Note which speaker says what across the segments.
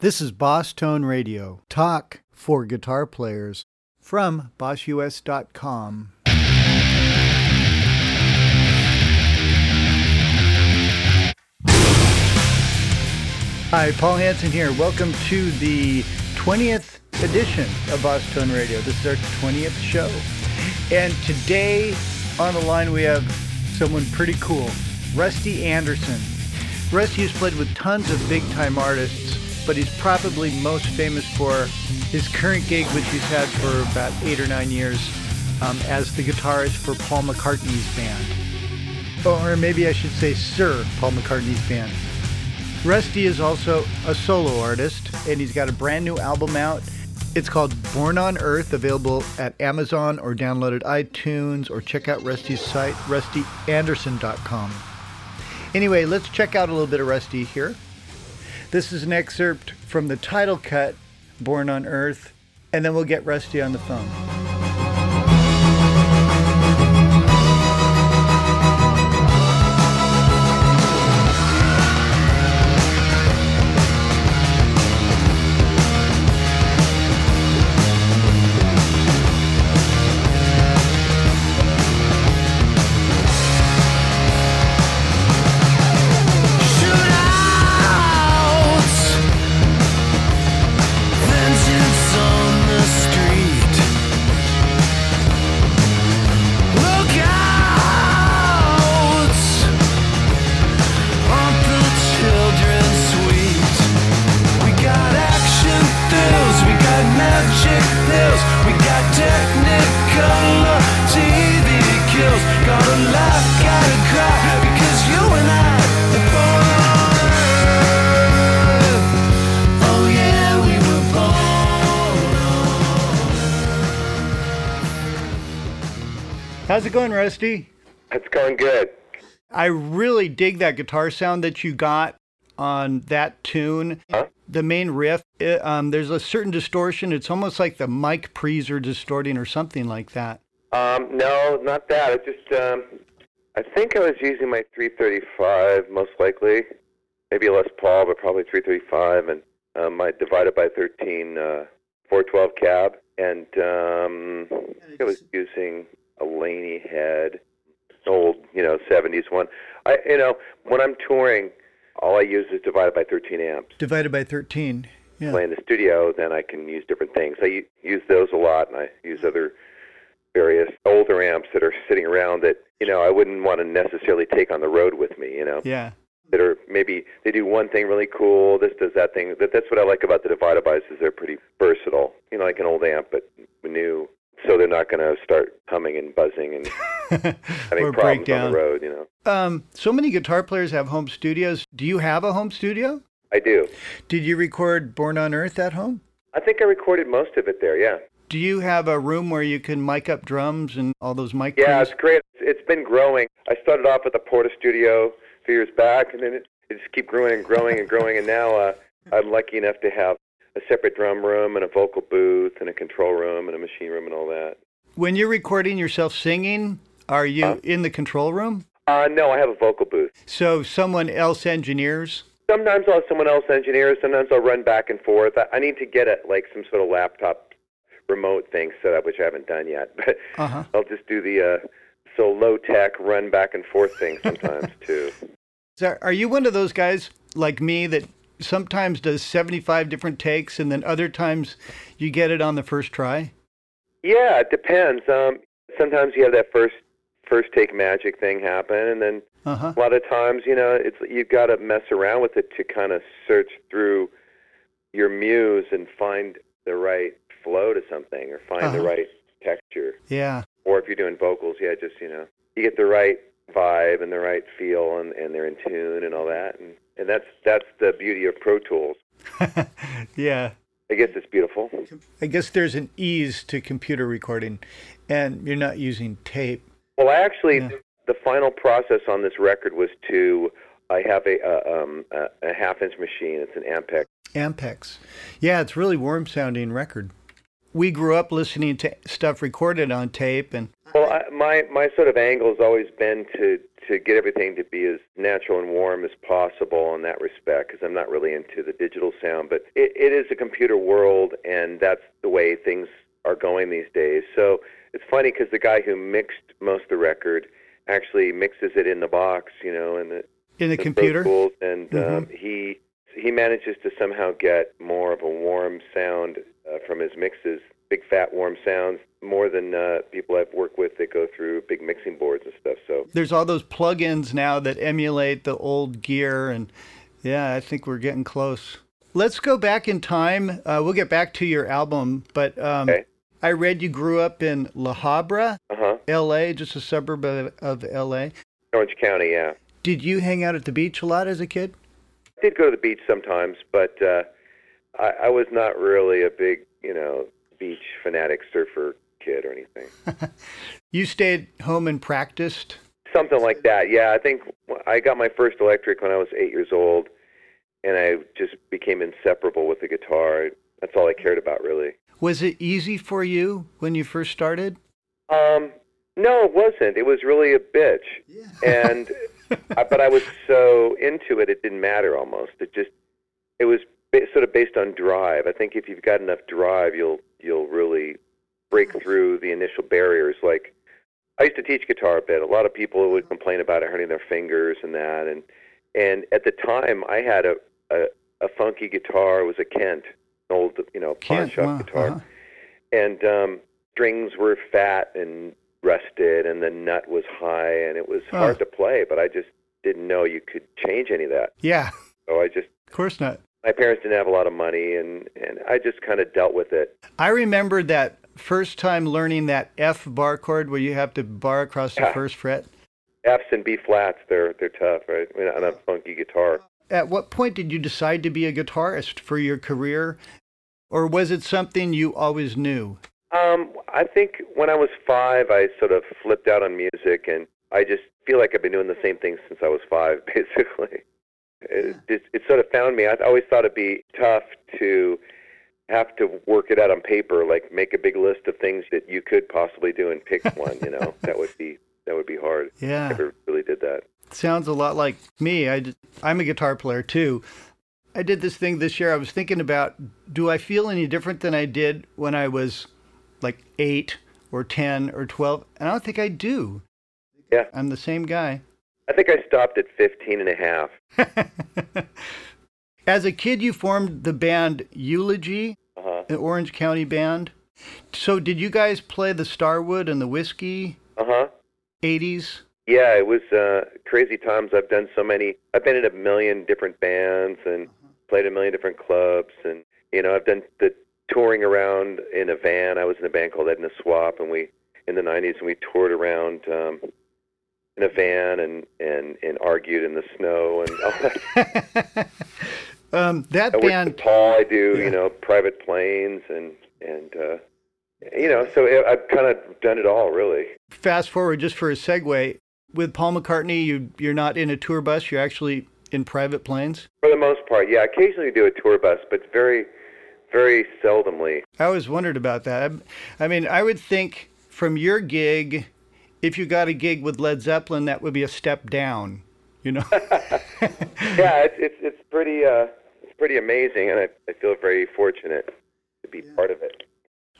Speaker 1: This is Boss Tone Radio, talk for guitar players from BossUS.com. Hi, Paul Hanson here. Welcome to the 20th edition of Boss Tone Radio. This is our 20th show. And today on the line we have someone pretty cool, Rusty Anderson. Rusty has played with tons of big time artists, but he's probably most famous for his current gig, which he's had for about eight or nine years um, as the guitarist for Paul McCartney's band. Or maybe I should say Sir Paul McCartney's band. Rusty is also a solo artist, and he's got a brand new album out. It's called Born on Earth, available at Amazon or downloaded iTunes, or check out Rusty's site, rustyanderson.com. Anyway, let's check out a little bit of Rusty here. This is an excerpt from the title cut, Born on Earth, and then we'll get Rusty on the phone. It going, Rusty?
Speaker 2: It's going good.
Speaker 1: I really dig that guitar sound that you got on that tune.
Speaker 2: Huh?
Speaker 1: The main riff, it, um, there's a certain distortion. It's almost like the mic pre's are distorting or something like that.
Speaker 2: Um, no, not that. It just, um, I think I was using my 335 most likely, maybe a Les Paul, but probably 335, and um, my divided by 13 uh, 412 cab, and um, I think I was using a Laney head, old, you know, 70s one. I, you know, when I'm touring, all I use is divided by 13 amps.
Speaker 1: Divided by 13. Yeah.
Speaker 2: play in the studio, then I can use different things. I use those a lot, and I use other various older amps that are sitting around that you know I wouldn't want to necessarily take on the road with me. You know,
Speaker 1: Yeah.
Speaker 2: that are maybe they do one thing really cool, this does that thing. That that's what I like about the divided bys is they're pretty versatile. You know, like an old amp, but new. So they're not going to start humming and buzzing and having
Speaker 1: or
Speaker 2: problems
Speaker 1: breakdown.
Speaker 2: on the road. You know,
Speaker 1: Um, so many guitar players have home studios. Do you have a home studio?
Speaker 2: I do.
Speaker 1: Did you record Born on Earth at home?
Speaker 2: I think I recorded most of it there. Yeah.
Speaker 1: Do you have a room where you can mic up drums and all those mic
Speaker 2: Yeah, it's great. It's been growing. I started off at the Portastudio a few years back, and then it, it just keep growing and growing and growing. And now uh, I'm lucky enough to have a separate drum room and a vocal booth and a control room and a machine room and all that.
Speaker 1: When you're recording yourself singing, are you
Speaker 2: Huh?
Speaker 1: in the control room?
Speaker 2: Uh, no, I have a vocal booth.
Speaker 1: So someone else engineers?
Speaker 2: Sometimes I'll have someone else engineer. Sometimes I'll run back and forth. I, I need to get a like some sort of laptop remote thing set up, which I haven't done yet. But
Speaker 1: Uh-huh.
Speaker 2: I'll just do the uh, so low tech run back and forth thing sometimes too.
Speaker 1: So are you one of those guys like me that sometimes does 75 different takes and then other times you get it on the first try?
Speaker 2: Yeah, it depends. Um, sometimes you have that first first take magic thing happen, and then
Speaker 1: Uh-huh.
Speaker 2: a lot of times, you know, it's you've got to mess around with it to kind of search through your muse and find the right flow to something, or find the
Speaker 1: Uh-huh.
Speaker 2: right texture.
Speaker 1: Yeah.
Speaker 2: Or if you're doing vocals, yeah, just you know, you get the right vibe and the right feel, and, and they're in tune and all that, and and that's that's the beauty of Pro Tools.
Speaker 1: yeah.
Speaker 2: I guess it's beautiful.
Speaker 1: I guess there's an ease to computer recording and you're not using tape.
Speaker 2: Well, actually,
Speaker 1: Yeah.
Speaker 2: the final process on this record was to. I have a, uh, um, a, a half-inch machine. It's an Ampex.
Speaker 1: Ampex. Yeah, it's really warm sounding record. We grew up listening to stuff recorded on tape and
Speaker 2: Well, I, my my sort of angle has always been to to get everything to be as natural and warm as possible in that respect because I'm not really into the digital sound. But it, it is a computer world, and that's the way things are going these days. So it's funny because the guy who mixed most of the record actually mixes it in the box, you know, in the
Speaker 1: In the
Speaker 2: the
Speaker 1: computer?
Speaker 2: And
Speaker 1: Mhm.
Speaker 2: um, he he manages to somehow get more of a warm sound uh, from his mixes, big fat warm sounds, more than uh, people I've worked with that go through big mixing boards and stuff. So
Speaker 1: There's all those plugins now that emulate the old gear, and yeah, I think we're getting close. Let's go back in time. Uh, we'll get back to your album, but um,
Speaker 2: Okay.
Speaker 1: I read you grew up in La Habra,
Speaker 2: uh huh,
Speaker 1: L.A., just a suburb of, of L.A.
Speaker 2: Orange County, yeah.
Speaker 1: Did you hang out at the beach a lot as a kid?
Speaker 2: I did go to the beach sometimes, but uh, I, I was not really a big, you know, beach fanatic surfer kid or anything.
Speaker 1: You stayed home and practiced.
Speaker 2: Something like that. Yeah, I think I got my first electric when I was eight years old, and I just became inseparable with the guitar. That's all I cared about, really.
Speaker 1: Was it easy for you when you first started?
Speaker 2: Um, no, it wasn't. It was really a bitch, yeah. and I, but I was so into it, it didn't matter almost. It just it was sort of based on drive. I think if you've got enough drive, you'll you'll really break through the initial barriers. Like I used to teach guitar a bit. A lot of people would complain about it hurting their fingers and that, and and at the time I had a a, a funky guitar. It was a Kent, an old you know pawn
Speaker 1: Kent,
Speaker 2: shop
Speaker 1: wow,
Speaker 2: guitar
Speaker 1: uh-huh.
Speaker 2: and um, strings were fat and rusted, and the nut was high, and it was
Speaker 1: Oh.
Speaker 2: hard to play. But I just didn't know you could change any of that.
Speaker 1: Yeah,
Speaker 2: So I just
Speaker 1: of course not.
Speaker 2: My parents didn't have a lot of money, and and I just kind of dealt with it.
Speaker 1: I remember that first time learning that F bar chord where you have to bar across the
Speaker 2: Yeah.
Speaker 1: first fret.
Speaker 2: F's and B flats, they're they're tough, right? I mean, on a funky guitar.
Speaker 1: At what point did you decide to be a guitarist for your career? Or was it something you always knew?
Speaker 2: Um, I think when I was five, I sort of flipped out on music, and I just feel like I've been doing the same thing since I was five, basically. It, it, it sort of found me. I always thought it'd be tough to have to work it out on paper, like make a big list of things that you could possibly do and pick one. You know, that would be that would be hard.
Speaker 1: Yeah.
Speaker 2: Never really did that.
Speaker 1: Sounds a lot like me. I, am a guitar player too. I did this thing this year. I was thinking about do I feel any different than I did when I was like eight or 10 or 12? And I don't think I do.
Speaker 2: Yeah.
Speaker 1: I'm the same guy.
Speaker 2: I think I stopped at 15 and a half.
Speaker 1: As a kid, you formed the band Eulogy,
Speaker 2: Uh-huh.
Speaker 1: an Orange County band. So, did you guys play the Starwood and the Whiskey
Speaker 2: Uh-huh.
Speaker 1: 80s?
Speaker 2: Yeah, it was uh, crazy times. I've done so many. I've been in a million different bands and played a million different clubs, and you know, I've done the touring around in a van. I was in a band called Edna Swap, and we in the '90s, and we toured around um, in a van and and and argued in the snow and all that.
Speaker 1: um, that
Speaker 2: I
Speaker 1: band,
Speaker 2: Paul. I do,
Speaker 1: Yeah.
Speaker 2: you know, private planes and and uh, you know, so I- I've kind of done it all, really.
Speaker 1: fast forward just for a segue, with Paul McCartney, you, you're not in a tour bus, you're actually in private planes.
Speaker 2: For the most part, yeah. Occasionally we do a tour bus, but very, very seldomly.
Speaker 1: I always wondered about that. I, I mean, I would think from your gig, if you got a gig with Led Zeppelin, that would be a step down, you know?
Speaker 2: yeah, it's it's it's pretty uh it's pretty amazing, and I I feel very fortunate to be part of it.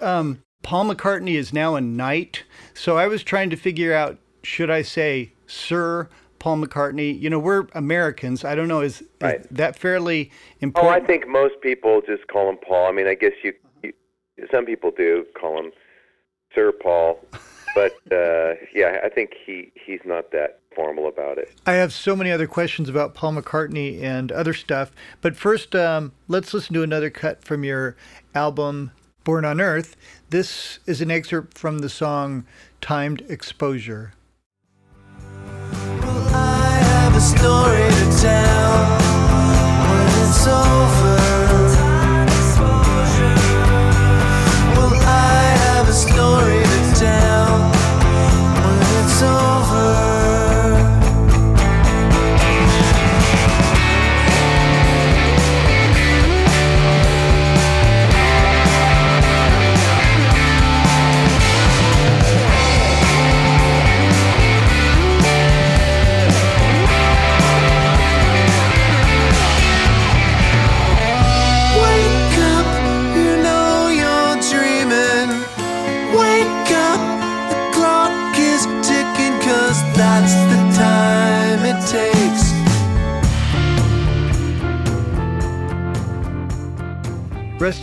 Speaker 1: um, Paul McCartney is now a knight. So I was trying to figure out should I say Sir Paul McCartney? You know, we're Americans. I don't know. Is, is that fairly important? Oh.
Speaker 2: I think most people just call him Paul. I mean, I guess you, you some people do call him Sir Paul, but uh yeah, I think he he's not that formal about it.
Speaker 1: I have so many other questions about Paul McCartney and other stuff. But first, um, let's listen to another cut from your album, Born on Earth. This is an excerpt from the song Timed Exposure.
Speaker 3: Well,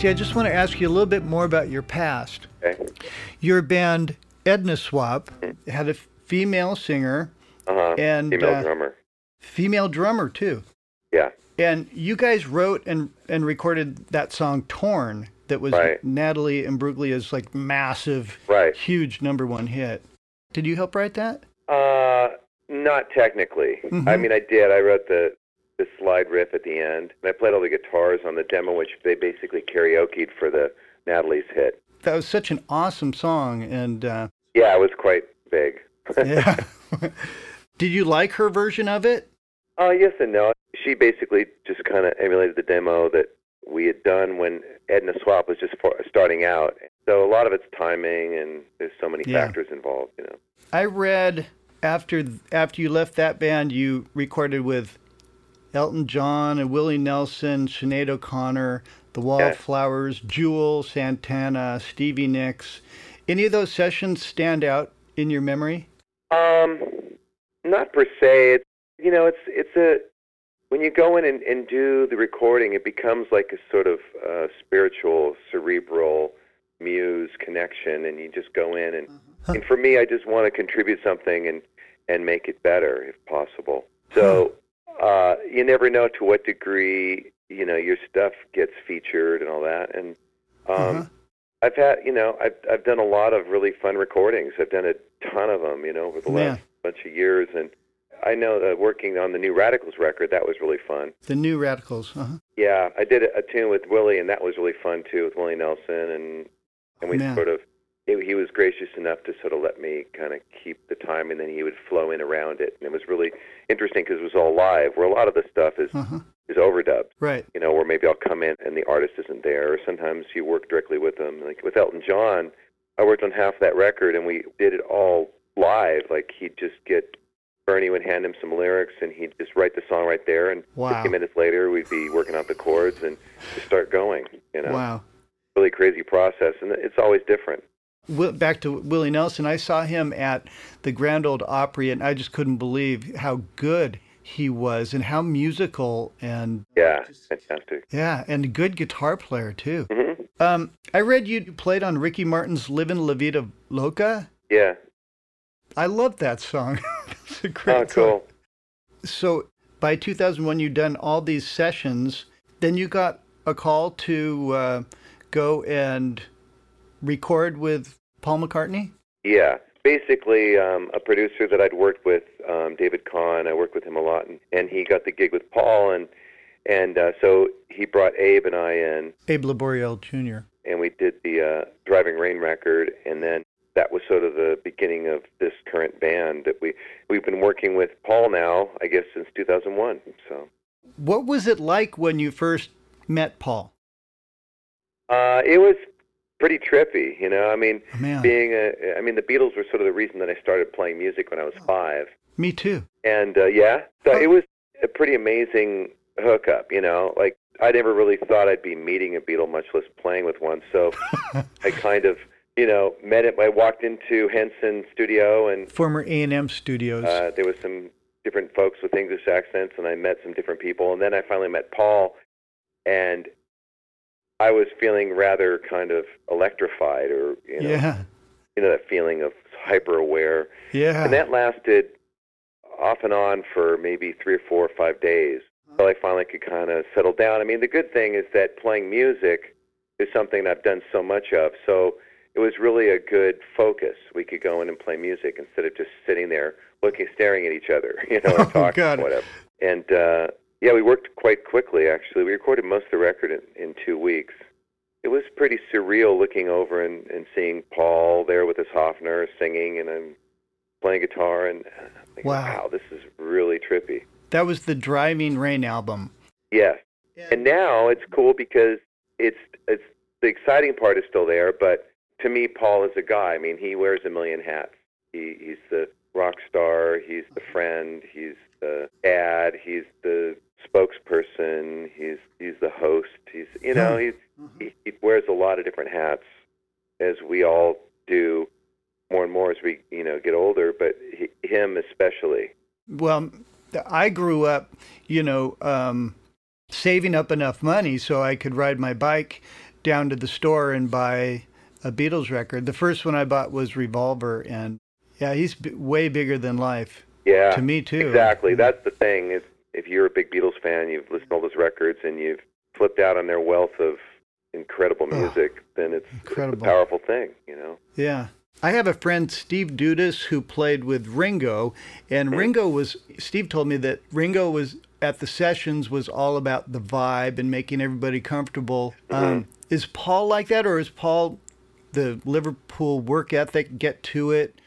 Speaker 3: I
Speaker 1: just want to ask you a little bit more about your past.
Speaker 2: Okay.
Speaker 1: Your band Edna Swap had a female singer,
Speaker 2: Uh-huh.
Speaker 1: And,
Speaker 2: Female
Speaker 1: uh,
Speaker 2: drummer.
Speaker 1: female drummer too.
Speaker 2: Yeah.
Speaker 1: And you guys wrote and, and recorded that song Torn that was
Speaker 2: Right.
Speaker 1: Natalie Imbruglia's like massive,
Speaker 2: Right.
Speaker 1: huge number one hit. Did you help write that?
Speaker 2: Uh, not technically.
Speaker 1: Mhm.
Speaker 2: I mean, I did. I wrote the the slide riff at the end, and I played all the guitars on the demo, which they basically karaokeed for the Natalie's hit.
Speaker 1: That was such an awesome song. And uh,
Speaker 2: Yeah, it was quite big.
Speaker 1: yeah. Did you like her version of it?
Speaker 2: Uh, yes and no. She basically just kind of emulated the demo that we had done when Edna Swap was just starting out. So a lot of it's timing, and there's so many
Speaker 1: Yeah.
Speaker 2: factors involved. You know.
Speaker 1: I read after after you left that band, you recorded with Elton John and Willie Nelson, Sinead O'Connor, The Wallflowers, Jewel, Santana, Stevie Nicks. Any of those sessions stand out in your memory?
Speaker 2: Um, not per se. It's you know, it's it's a when you go in and, and do the recording, it becomes like a sort of uh, spiritual, cerebral muse connection, and you just go in and and for me, I just want to contribute something and and make it better if possible. So uh, you never know to what degree you know your stuff gets featured and all that, and um,
Speaker 1: Uh-huh.
Speaker 2: I've had, you know, I've I've done a lot of really fun recordings. I've done a ton of them, you know, over the
Speaker 1: Yeah.
Speaker 2: last bunch of years, and I know that working on the new Radicals record that was really fun.
Speaker 1: The New Radicals. Uh-huh.
Speaker 2: Yeah, I did a, a tune with Willie, and that was really fun too, with Willie Nelson, and and we sort of he, he was gracious enough to sort of let me kind of keep the time, and then he would flow in around it, and it was really interesting because it was all live. Where a lot of the stuff is
Speaker 1: Uh-huh.
Speaker 2: is overdubbed
Speaker 1: Right.
Speaker 2: you know, where maybe I'll come in and the artist isn't there, or sometimes you work directly with them. Like with Elton John, I worked on half that record and we did it all live. Like he'd just get Bernie would hand him some lyrics and he'd just write the song right there, and
Speaker 1: Wow.
Speaker 2: 15 minutes later we'd be working out the chords and just start going. You know,
Speaker 1: Wow.
Speaker 2: really crazy process, and it's always different.
Speaker 1: Back to Willie Nelson, I saw him at the Grand Ole Opry, and I just couldn't believe how good he was and how musical and
Speaker 2: Yeah, fantastic.
Speaker 1: yeah, and a good guitar player too.
Speaker 2: hmm
Speaker 1: Um, I read you played on Ricky Martin's "Livin' La Vida Loca."
Speaker 2: Yeah.
Speaker 1: I love that song. it's a great
Speaker 2: Oh,
Speaker 1: song.
Speaker 2: cool.
Speaker 1: So by 2001, you'd done all these sessions. Then you got a call to uh, go and record with Paul McCartney.
Speaker 2: Yeah, basically um, a producer that I'd worked with, um, David Kahn. I worked with him a lot, and, and he got the gig with Paul, and and uh, so he brought Abe and I in,
Speaker 1: Abe Laboriel Jr.
Speaker 2: and we did the uh, Driving Rain record, and then that was sort of the beginning of this current band that we we've been working with Paul now, I guess, since 2001. So
Speaker 1: What was it like when you first met Paul?
Speaker 2: uh, it was pretty trippy, you know. I mean,
Speaker 1: Oh,
Speaker 2: being a, I mean, the Beatles were sort of the reason that I started playing music when I was five.
Speaker 1: me too.
Speaker 2: And uh, yeah, so it was a pretty amazing hookup. You know, like I never really thought I'd be meeting a Beatle, much less playing with one. So I kind of, you know, met it. I walked into Henson Studio, and
Speaker 1: Former A&M Studios.
Speaker 2: uh, there was some different folks with English accents, and I met some different people. And then I finally met Paul, and I was feeling rather kind of electrified, or you know,
Speaker 1: yeah,
Speaker 2: you know that feeling of hyper aware.
Speaker 1: yeah.
Speaker 2: And that lasted off and on for maybe three or four or five days until I finally could kind of settle down. I mean, the good thing is that playing music is something I've done so much of. So it was really a good focus. We could go in and play music instead of just sitting there looking, staring at each other, you know, and
Speaker 1: Oh,
Speaker 2: talking
Speaker 1: God.
Speaker 2: whatever. And uh, yeah, we worked quite quickly. Actually, we recorded most of the record in, in two weeks. It was pretty surreal looking over and, and seeing Paul there with his Hofner singing, and I'm playing guitar, and thinking,
Speaker 1: Wow.
Speaker 2: wow, this is really trippy.
Speaker 1: that was the Driving Rain album.
Speaker 2: Yes, Yeah. and now it's cool because it's it's the exciting part is still there, but to me, Paul is a guy. I mean, he wears a million hats. He he's the rock star. He's the friend. He's the dad. He's the spokesperson. He's he's the host. He's you know he's he, he wears a lot of different hats, as we all do, more and more as we you know get older. But he, him especially.
Speaker 1: Well, I grew up, you know, um, saving up enough money so I could ride my bike down to the store and buy a Beatles record. The first one I bought was Revolver, and yeah, he's b- way bigger than life.
Speaker 2: Yeah,
Speaker 1: to me too.
Speaker 2: Exactly. That's the thing. If if you're a big Beatles fan, you've listened to all those records, and you've flipped out on their wealth of incredible music, oh, then it's, incredible. it's a powerful thing. You know.
Speaker 1: Yeah. I have a friend, Steve Dudas, who played with Ringo, and mm-hmm. Ringo was. Steve told me that Ringo was at the sessions was all about the vibe and making everybody comfortable. Mm-hmm. Um, is Paul like that, or is Paul the Liverpool work ethic? Get to it.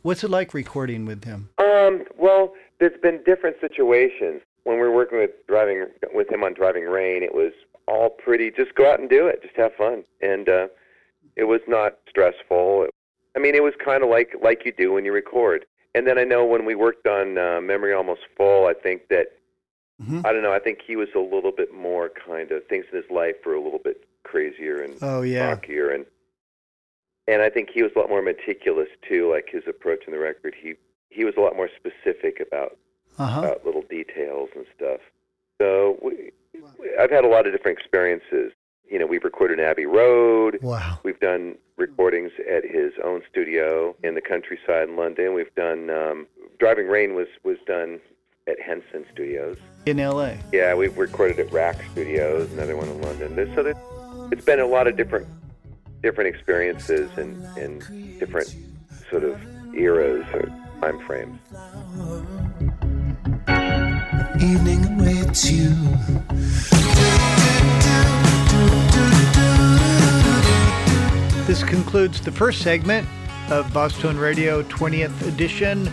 Speaker 1: What's it like recording with him?
Speaker 2: Um, well, there's been different situations. When we were working with driving with him on Driving Rain, it was all pretty. Just go out and do it. Just have fun, and uh, it was not stressful. I mean, it was kind of like like you do when you record. And then I know when we worked on uh, Memory Almost Full, I think that mm-hmm. I don't know. I think he was a little bit more kind of things in his life were a little bit crazier and
Speaker 1: oh yeah,
Speaker 2: rockier, and and I think he was a lot more meticulous too. Like his approach in the record, he he was a lot more specific about uh-huh. about little details and stuff. So we, I've had a lot of different experiences. You know, we've recorded in Abbey Road.
Speaker 1: Wow.
Speaker 2: We've done recordings at his own studio in the countryside in London. We've done um, Driving Rain was was done at Henson Studios
Speaker 1: in L.A.
Speaker 2: Yeah, we've recorded at RAK Studios, another one in London. There's, so it's been a lot of different different experiences and, and different sort of eras or time frames. Evening you.
Speaker 1: This concludes the first segment of Boss Tone Radio 20th edition.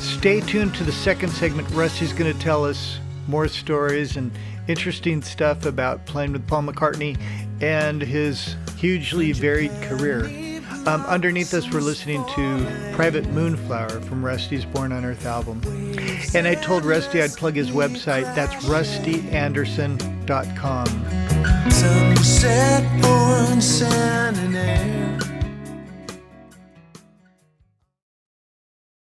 Speaker 1: Stay tuned to the second segment. Rusty's going to tell us more stories and interesting stuff about playing with Paul McCartney and his hugely varied career. Um, underneath us, we're listening to Private Moonflower from Rusty's Born on Earth album. And I told Rusty I'd plug his website. That's rustyanderson.com. Sunset, orange, sun, and air.